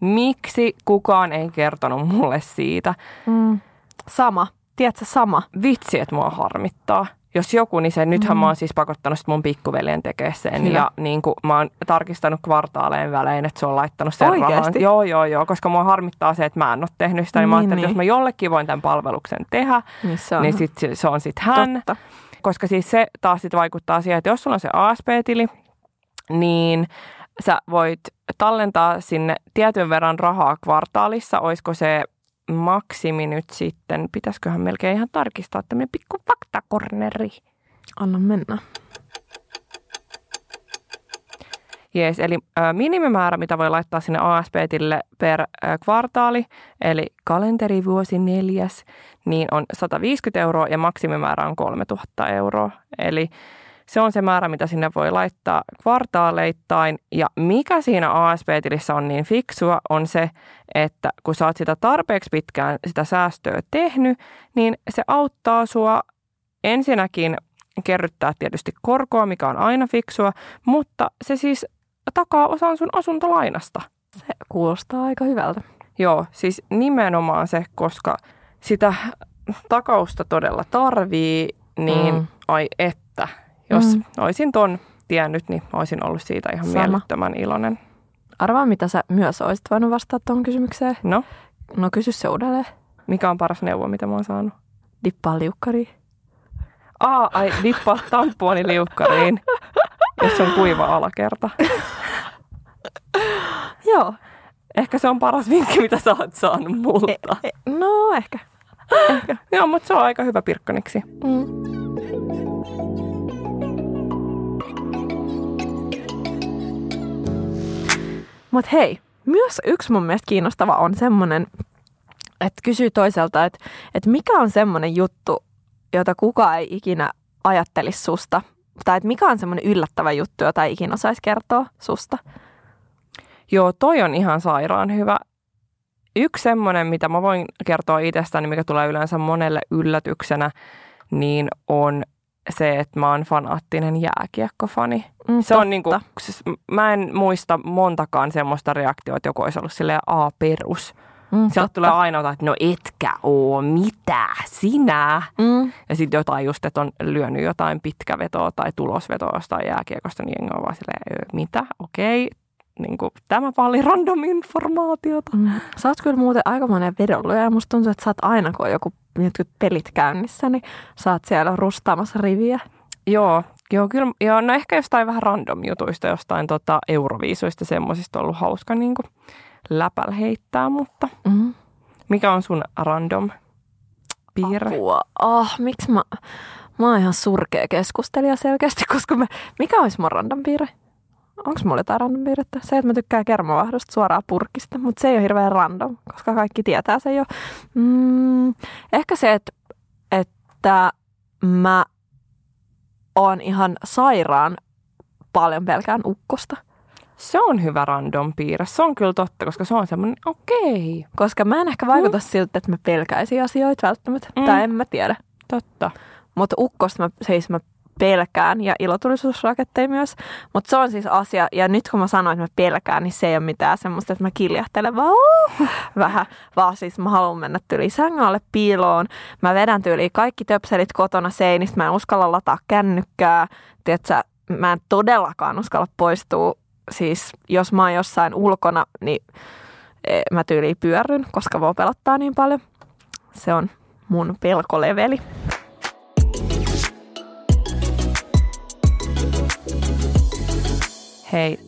Miksi kukaan ei kertonut mulle siitä? Mm. Sama, tiedätkö, sama. Vitsi, että mua harmittaa. Jos joku, niin se, nythän mä oon siis pakottanut sit mun pikkuveljen tekemään sen. Hyvä. Ja niin kuin, mä oon tarkistanut kvartaaleen välein, että se on laittanut sen rahan. Oikeesti? Joo, joo, joo, koska mua harmittaa se, että mä en ole tehnyt sitä. Niin, mä Niin, ajattelin, että niin. jos mä jollekin voin tämän palveluksen tehdä, Niin se on niin sit se, se on sitten hän. totta. Koska siis se taas sit vaikuttaa siihen, että jos sulla on se ASP-tili, niin sä voit tallentaa sinne tietyn verran rahaa kvartaalissa. Olisiko se maksimi nyt sitten, pitäisiköhän melkein ihan tarkistaa tämmöinen pikku faktakorneri. Anna mennä. Jees, eli ö, minimimäärä, mitä voi laittaa sinne ASP-tille per ö, kvartaali, eli kalenterivuosi neljäs, niin on 150 euroa ja maksimimäärä on 3000 euroa. Eli se on se määrä, mitä sinne voi laittaa kvartaaleittain. Ja mikä siinä ASP-tilissä on niin fiksua, on se, että kun sä oot sitä tarpeeksi pitkään sitä säästöä tehnyt, niin se auttaa sua ensinnäkin kerryttää tietysti korkoa, mikä on aina fiksua, mutta se siis takaa osan sun asuntolainasta. Se kuulostaa aika hyvältä. Joo, siis nimenomaan se, koska sitä takausta todella tarvii, niin Mm. ai että. Jos Mm. olisin ton tiennyt, niin olisin ollut siitä ihan Sama. miellyttömän iloinen. Arvaa, mitä sä myös olisit voinut vastata tuohon kysymykseen. No, No kysy se uudelleen. mikä on paras neuvo, mitä mä oon saanut? Dippaa liukkariin. Aa, ai dippaa tampuoni liukkariin, jos on kuiva alakerta. [laughs] Joo. Ehkä se on paras vinkki, mitä sä oot saanut multa. E, no ehkä. Joo, mutta se on aika hyvä pirkkoniksi. Mm. Mutta hei, myös yksi mun mielestä kiinnostava on semmoinen, että kysyy toiselta, että, että mikä on semmoinen juttu, jota kukaan ei ikinä ajattelisi susta. Tai että mikä on semmoinen yllättävä juttu, jota ei ikinä osaisi kertoa susta. Joo, toi on ihan sairaan hyvä. Yksi semmoinen, mitä mä voin kertoa itsestäni, mikä tulee yleensä monelle yllätyksenä, niin on se, että mä oon fanaattinen jääkiekkofani. Mm, Se on niinku, siis mä en muista montakaan semmoista reaktiota, että joku olisi ollut silleen A-perus. Mm, Sieltä tulee aina jotain, että no etkä oo, mitä, sinä? Mm. Ja sitten jotain just, että on lyönyt jotain pitkävetoa tai tulosvetoa jostain jääkiekosta, niin jengi on vaan silleen, "Ö, mitä, okei. Niin kuin, tämä oli random informaatiota. Mm. Sä oot kyllä muuten aika monen vedonlyöjä ja musta tuntuu, että sä oot aina, kun on joku jotkut pelit käynnissä, niin sä oot siellä rustaamassa riviä. Joo, joo, kyllä, joo, no ehkä jostain vähän random jutuista, jostain tota, euroviisuista, semmoisista on ollut hauska niin kuin, läpäl heittää, mutta Mm. mikä on sun random piirre? Apua. Ah, miksi mä... Mä oon ihan surkea keskustelija selkeästi, koska mä, mikä olisi mun random piirre? Onko mulla jotain random piirrettä? Se, että mä tykkään kermavahdosta suoraan purkista, mutta se ei ole hirveän random, koska kaikki tietää sen jo. Mm, ehkä se, että, että mä oon ihan sairaan paljon pelkään ukkosta. Se on hyvä random piirre. Se on kyllä totta, koska se on semmoinen, okei, Koska mä en ehkä vaikuta siltä, että mä pelkäisin asioita välttämättä. Mm. Tai en mä tiedä. totta. Mutta ukkosta mä, siis mä pelkään ja ilotulisuusraketteja myös. Mutta se on siis asia, ja nyt kun mä sanoin, että mä pelkään, niin se ei ole mitään semmoista, että mä kiljahtelen vaan uh, vähän, vaan siis mä haluan mennä tyyliin sängyn alle piiloon. Mä vedän tyyliin kaikki töpselit kotona seinistä, mä en uskalla lataa kännykkää. Tiedätkö, mä en todellakaan uskalla poistua. Siis jos mä oon jossain ulkona, niin eh, mä tyyliin pyörryn, koska voi pelottaa niin paljon. Se on mun pelkoleveli. Hei,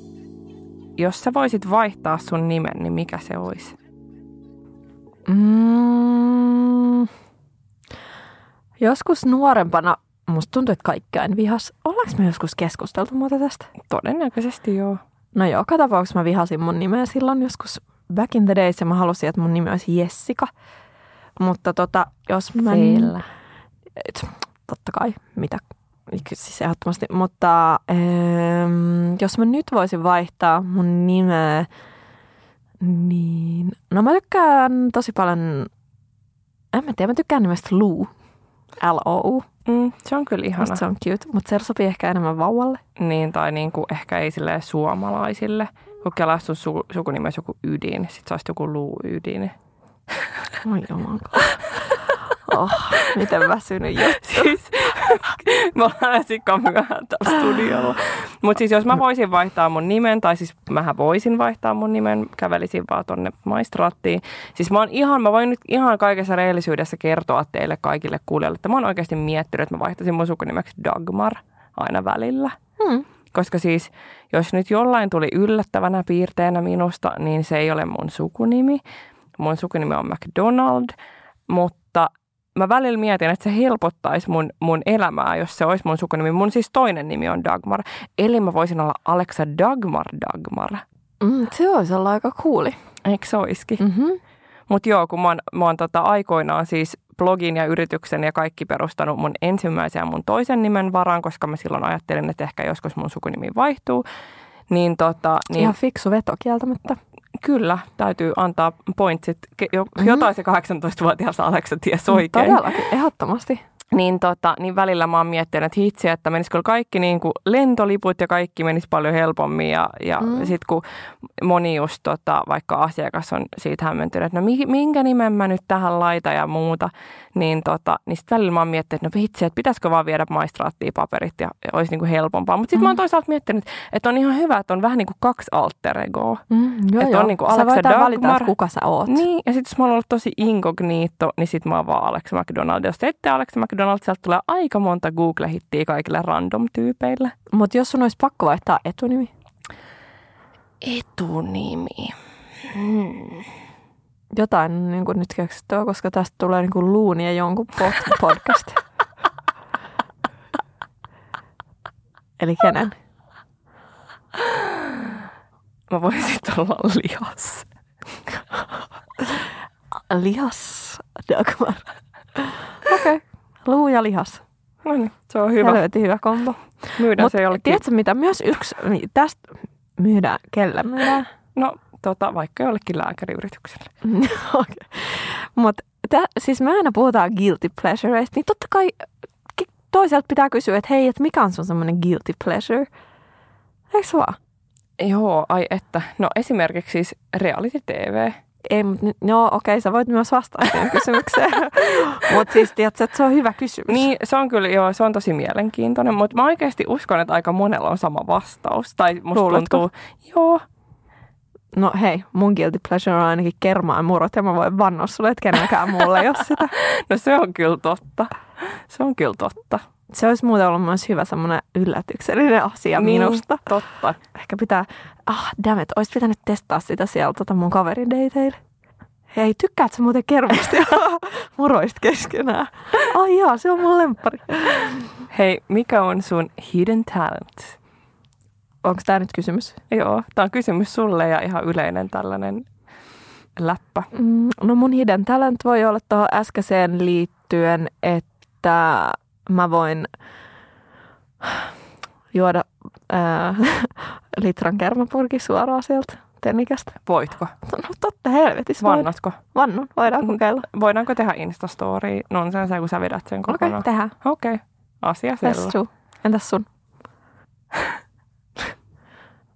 jos sä voisit vaihtaa sun nimen, niin mikä se olisi? Mm. Joskus nuorempana musta tuntuu, että kaikkien vihas. Ollaanko me joskus keskusteltu muuta tästä? Todennäköisesti joo. No joo, joka tapauksessa mä vihasin mun nimeä silloin joskus back in the days ja mä halusin, että mun nimi olisi Jessica. Mutta tota, jos mä... Siellä. Et, totta kai, mitä siis ehdottomasti, mutta ähm, jos mä nyt voisin vaihtaa mun nimeä, niin no mä tykkään tosi paljon, en mä tiedä, mä tykkään nimestä Lou, L-O-U. Mm, se on kyllä ihana. Musta se on cute, mutta se sopii ehkä enemmän vauvalle. Niin, tai niin kuin ehkä ei silleen suomalaisille. Kun kelaa sun su- sukunimessä joku ydin, sit olisi joku luu-ydin. Oi juman [laughs] Oh, miten väsynyt juttu. [laughs] Siis, mä olen sikka myöhään täällä studiolla. Mutta siis jos mä voisin vaihtaa mun nimen, tai siis mähän voisin vaihtaa mun nimen, kävelisin vaan tonne maistraattiin. Siis mä oon ihan, mä voin nyt ihan kaikessa rehellisyydessä kertoa teille kaikille kuulijoille, että mä oon oikeasti miettinyt, että mä vaihtaisin mun sukunimeksi Dagmar aina välillä. Hmm. Koska siis, jos nyt jollain tuli yllättävänä piirteenä minusta, niin se ei ole mun sukunimi. Mun sukunimi on McDonald, mutta mä välillä mietin, että se helpottaisi mun, mun elämää, jos se olisi mun sukunimi. Mun siis toinen nimi on Dagmar. Eli mä voisin olla Alexa Dagmar Dagmar. Mm, se olisi olla aika kuuli. Eikö se olisikin? Mm-hmm. Mutta joo, kun mä oon, mä oon tota aikoinaan siis blogin ja yrityksen ja kaikki perustanut mun ensimmäisen ja mun toisen nimen varaan, koska mä silloin ajattelin, että ehkä joskus mun sukunimi vaihtuu. Niin, tota, niin Ihan fiksu veto kieltämättä. Kyllä, täytyy antaa pointsit. Jo- Jotain se 18-vuotias Alexa ties oikein. Todellakin, ehdottomasti. Niin, tota, niin välillä mä oon miettinyt, että hitsi, että menisikö kaikki niin kuin lentoliput ja kaikki menisi paljon helpommin. Ja, ja Mm. mm. sitten kun moni just tota, vaikka asiakas on siitä hämmentynyt, että no mi- minkä nimen mä nyt tähän laita ja muuta, niin, tota, niin sitten välillä mä oon miettinyt, että no hitsi, että pitäisikö vaan viedä maistraattiin paperit ja, olisi niin kuin helpompaa. Mutta sitten mm. mä oon toisaalta miettinyt, että on ihan hyvä, että on vähän niin kuin kaksi alter egoa. Mm, joo, Että joo. On niinku Alexa aina valita, Dagmar. että kuka sä oot. Niin, ja sitten jos mä oon ollut tosi inkognito, niin sit mä oon vaan Alex McDonald. Jos te ette Alex McDonald, sieltä tulee aika monta Google-hittiä kaikille random-tyypeille. Mutta jos sun olisi pakko vaihtaa etunimi, Etunimi. jotain niin kuin nyt keksittyä, koska tästä tulee niin kuin luuni ja jonkun pod- [laughs] podcast. Eli kenen? Mä voisin olla lihas. Lihas Dagmar. Okei. Okay. Luu ja lihas. No niin, se on hyvä. Helvetin hyvä kombo. Myydään Mutta se jollekin. tiedätkö mitä? Myös yksi, niin tästä myydään, kelle myydään? No, tota, vaikka jollekin lääkäriyritykselle. [laughs] okay. Mutta siis me aina puhutaan guilty pleasureista, niin totta kai toiselta pitää kysyä, että hei, että mikä on sun semmoinen guilty pleasure? Eikö vaan? Joo, ai että. No esimerkiksi siis reality TV. Ei, mutta no okei, okay, sä voit myös vastata siihen [laughs] kysymykseen. mutta siis tiedätkö, että se on hyvä kysymys. Niin, se on kyllä, joo, se on tosi mielenkiintoinen, mutta mä oikeasti uskon, että aika monella on sama vastaus. Tai musta Luuletko? tuntuu, joo, No hei, mun guilty pleasure on ainakin kermaa murot ja mä voin vannoa sulle, että kenenkään mulle ei ole sitä. [laughs] no se on kyllä totta. Se on kyllä totta. Se olisi muuten ollut myös hyvä semmoinen yllätyksellinen asia Niin, minusta. Totta. Ehkä pitää, ah damn it, olisi pitänyt testaa sitä siellä tota mun kaverideiteillä. Hei, tykkäät sä muuten kermasta [laughs] ja muroista keskenään? Ai jaa, se on mun lemppari. Hei, mikä on sun hidden talent? Onko tämä nyt kysymys? Joo, tämä on kysymys sulle ja ihan yleinen tällainen läppä. Mm, no mun hidden talent voi olla tuohon äskeiseen liittyen, että mä voin juoda ää, [laughs] litran kermapurki suoraan sieltä tennikästä. Voitko? No totta helvetissä. voin. Vannatko? Vannun, voidaan kokeilla. Voidaanko tehdä Instastory nonsense, kun sä vedät sen Okei, kokonaan? okay, tehdään. Okei, okay. asia selvä. Entäs sun?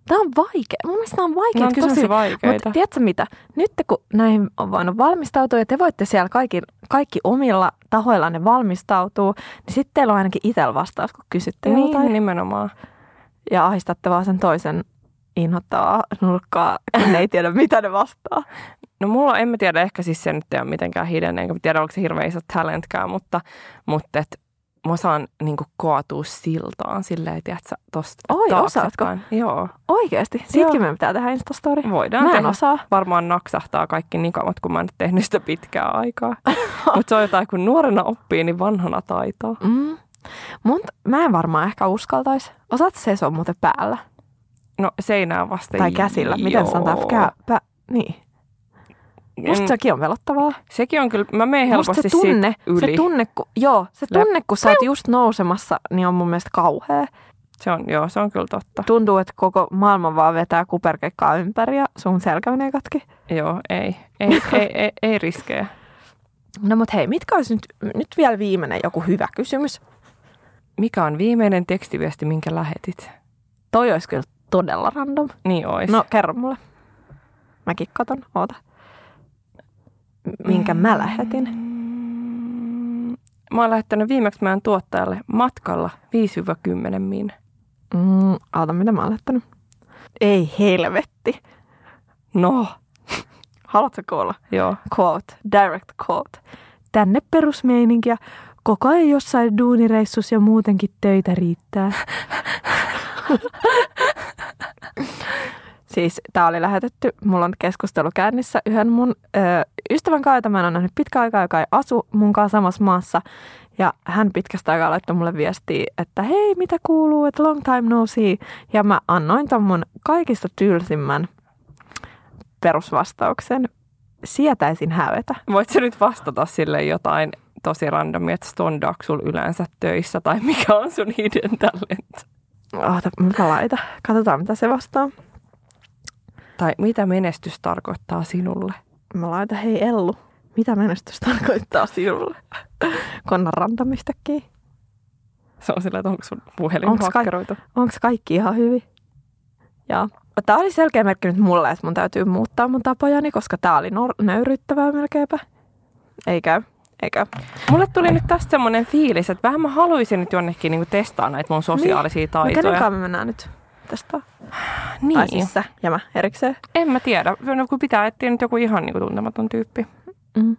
Tämä on vaikea. Mun mielestä nämä on vaikeita on tosi kysymyksiä. vaikeita. Mutta tiedätkö mitä? Nyt kun näihin on voinut valmistautua ja te voitte siellä kaikki, kaikki omilla tahoillanne valmistautua, niin sitten teillä on ainakin itsellä vastaus, kun kysytte Niin, joltain. nimenomaan. Ja ahistatte vaan sen toisen inhottavaa nurkkaa, kun ne ei tiedä, mitä ne vastaa. No mulla, en mä tiedä, ehkä siis se nyt ei ole mitenkään hidden, enkä tiedä, onko se hirveän iso talentkään, mutta, mutta et, mä saan niin kaatua siltaan silleen, tiedätkö, tosta Oi, taaksepäin. osaatko? Joo, Oikeasti. Siitäkin Joo. meidän pitää tehdä Instastory. voidaan Mä en tehdä. osaa. Varmaan naksahtaa kaikki nikamat, kun mä en tehnyt sitä pitkää aikaa. [laughs] mutta se on jotain, kun nuorena oppii, niin vanhana taitaa. Mm. Mut mä en varmaan ehkä uskaltaisi. Osaat seisoa muuten päällä No seinään vasta. tai käsillä. Miten sanotaan? Pä, niin. Musta En- sekin on velottavaa. Sekin on kyllä, mä menen Musta helposti se tunne, siitä yli. se tunne, kun, joo, se tunne, kun sä oot just nousemassa, niin on mun mielestä kauhea. Se on, joo, se on kyllä totta. Tuntuu, että koko maailma vaan vetää kuperkeikkaa ympäri ja sun selkä menee katki. Joo, ei, ei, [laughs] ei, ei, ei riskejä. No mut hei, mitkä olisi nyt, nyt vielä viimeinen joku hyvä kysymys? Mikä on viimeinen tekstiviesti, minkä lähetit? Toi olisi kyllä todella random. Niin ois. No kerro mulle. Mäkin katon, oota. Minkä mä lähetin? Mä oon lähettänyt viimeksi meidän tuottajalle matkalla 5-10 min. Mm, oota, mitä mä oon lähettänyt? Ei helvetti. No, Haluatko kuulla? joo. Quote, direct quote. Tänne perusmeininkiä. Koko ajan jossain duunireissus ja muutenkin töitä riittää. [laughs] siis tämä oli lähetetty, mulla on keskustelu käynnissä yhden mun ö, ystävän kanssa, jota mä en ole nähnyt pitkä aikaa, joka ei asu mun kanssa samassa maassa. Ja hän pitkästä aikaa laittoi mulle viestiä, että hei, mitä kuuluu, että long time no see. Ja mä annoin ton mun kaikista tylsimmän perusvastauksen. Sietäisin hävetä. Voit sä nyt vastata sille jotain tosi randomia, että stondaako sul yleensä töissä tai mikä on sun hidden talent? Oota, mä laita. Katsotaan, mitä se vastaa. Tai mitä menestys tarkoittaa sinulle? Mä laitan, hei Ellu, mitä menestys tarkoittaa sinulle? Konnan rantamistakin. Se on sillä, että onko sun puhelin Onks hakkeroitu? Onko kaikki ihan hyvin? Joo. Tämä oli selkeä merkki nyt mulle, että mun täytyy muuttaa mun tapojani, koska tämä oli nor- nöyryttävää melkeinpä. Ei käy. Ei käy. Mulle tuli nyt tästä semmoinen fiilis, että vähän mä haluaisin nyt jonnekin niinku testaa näitä mun sosiaalisia No taitoja. kanssa me mennään nyt tästä? niin. Tai siis sä ja mä erikseen. En mä tiedä. No, kun pitää etsiä nyt joku ihan niinku tuntematon tyyppi. Mm.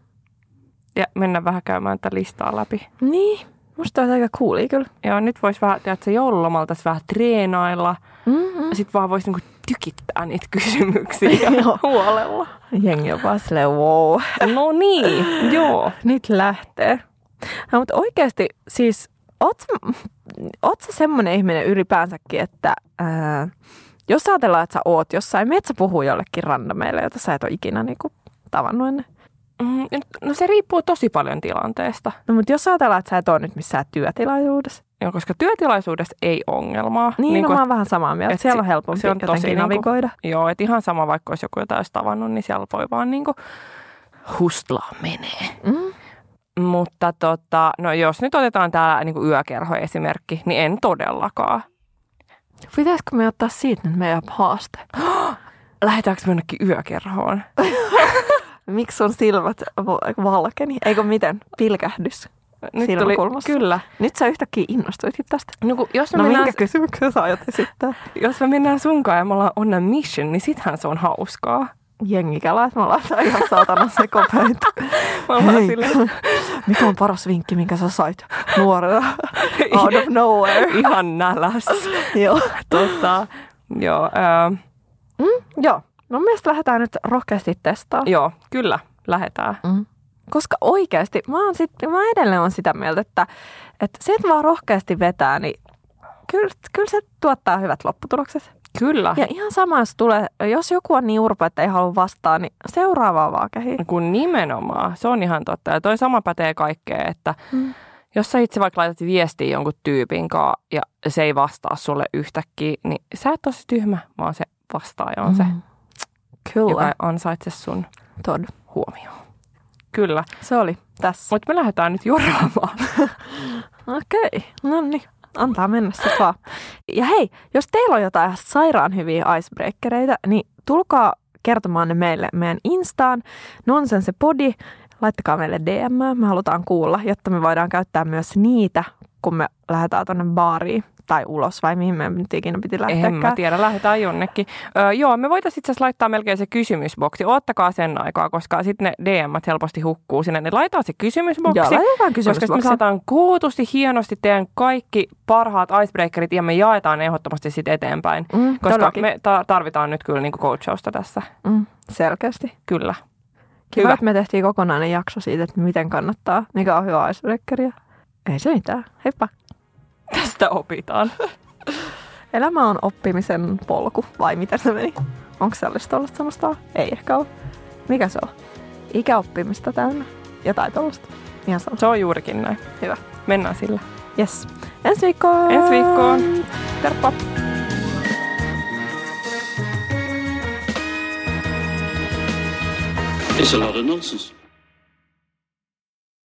Ja mennä vähän käymään tätä listaa läpi. Niin, musta olisi aika coolia kyllä. Joo, nyt vois vähän, tiedä, että se joululomalta vähän treenailla. Mm-hmm. Sitten vaan voisi niinku tykittää niitä kysymyksiä [laughs] huolella. Jengi on vaan silleen, wow. No niin, joo. Nyt lähtee. No, mutta oikeasti siis, oot, oot sä semmoinen ihminen ylipäänsäkin, että ää, jos ajatellaan, että sä oot jossain, meet sä puhuu jollekin randomeille, jota sä et ole ikinä niinku, tavannut ennen. Mm, No se riippuu tosi paljon tilanteesta. No mutta jos ajatellaan, että sä et ole nyt missään työtilaisuudessa, Joo, koska työtilaisuudessa ei ongelmaa. niin, niin kun- no, mä oon vähän samaa mieltä. Siellä si- on helpompi se on tosi jotenkin niinku- navigoida. Joo, että ihan sama, vaikka olisi joku jotain olisi tavannut, niin siellä voi vaan niinku hustlaa menee. Mm. Mutta tota, no jos nyt otetaan tämä niinku yökerho-esimerkki, niin en todellakaan. Pitäisikö me ottaa siitä nyt meidän haaste? [gasps] Lähdetäänkö me jonnekin yökerhoon? [laughs] Miksi sun silmät valkeni? Eikö miten? Pilkähdys. Nyt Silmäkulmassa. kyllä. Nyt sä yhtäkkiä innostuitkin tästä. No, kun jos, me No mennään, minkä kysymyksen sä aiot esittää? jos me mennään sunkaan ja me ollaan on a mission, niin sittenhän se on hauskaa. Jengi kelaa, että me ollaan ihan saatana sekopäitä. [laughs] Ollaan Hei, silleen, [laughs] mikä on paras vinkki, minkä sä sait nuorena? [laughs] Out of nowhere. ihan näläs. Joo. tota, joo, ää, Joo. Mun mielestä lähdetään nyt rohkeasti testaamaan. joo, kyllä, lähdetään. Mm. Koska oikeasti, mä, oon sit, mä edelleen on sitä mieltä, että, että se, että vaan rohkeasti vetää, niin kyllä, kyllä se tuottaa hyvät lopputulokset. Kyllä. Ja ihan sama, jos, tulee, jos joku on niin urpo, että ei halua vastaa, niin seuraavaa vaan kehiin. Kun nimenomaan, se on ihan totta. Ja toi sama pätee kaikkeen, että Mm. jos sä itse vaikka laitat viestiä jonkun tyypin kanssa ja se ei vastaa sulle yhtäkkiä, niin sä et ole se tyhmä, vaan se vastaaja on se, Mm. Kyllä. joka ansaitse sun Tod. huomioon. Kyllä, Se oli tässä. mutta me lähdetään nyt joraamaan. [laughs] Okei, no niin. Antaa mennä sitten vaan. Ja hei, jos teillä on jotain sairaan hyviä icebreakereita, niin tulkaa kertomaan ne meille meidän Instaan, Nonsense Podi. Laittakaa meille DM, me halutaan kuulla, jotta me voidaan käyttää myös niitä, kun me lähdetään tuonne baariin tai ulos, vai mihin me nyt ikinä piti En mä tiedä, lähdetään jonnekin. Öö, joo, me voitaisiin itse asiassa laittaa melkein se kysymysboksi. Ottakaa sen aikaa, koska sitten ne DM helposti hukkuu sinne. Niin laitetaan se kysymysboksi. Joo, laitetaan Koska sitten me kysymysboksi. saadaan kootusti hienosti teidän kaikki parhaat icebreakerit ja me jaetaan ne ehdottomasti sitten eteenpäin. Mm, Koska todellakin. me ta- tarvitaan nyt kyllä niinku coachausta tässä. Mm, selkeästi. Kyllä. Kiva, Hyvä. että me tehtiin kokonainen jakso siitä, että miten kannattaa, mikä on hyvä icebreakeria. Ei se mitään. Heippa. Sitä opitaan. Elämä on oppimisen polku, vai miten se meni? Onko se olisi tuollaista semmoista? Ei ehkä ole. Mikä se on? Ikäoppimista täynnä. Jotain tuollaista. Ihan sama. Se on juurikin näin. Hyvä. Mennään sillä. Yes. Ensi viikkoon! Ensi viikkoon. Terppa! It's a lot of nonsense.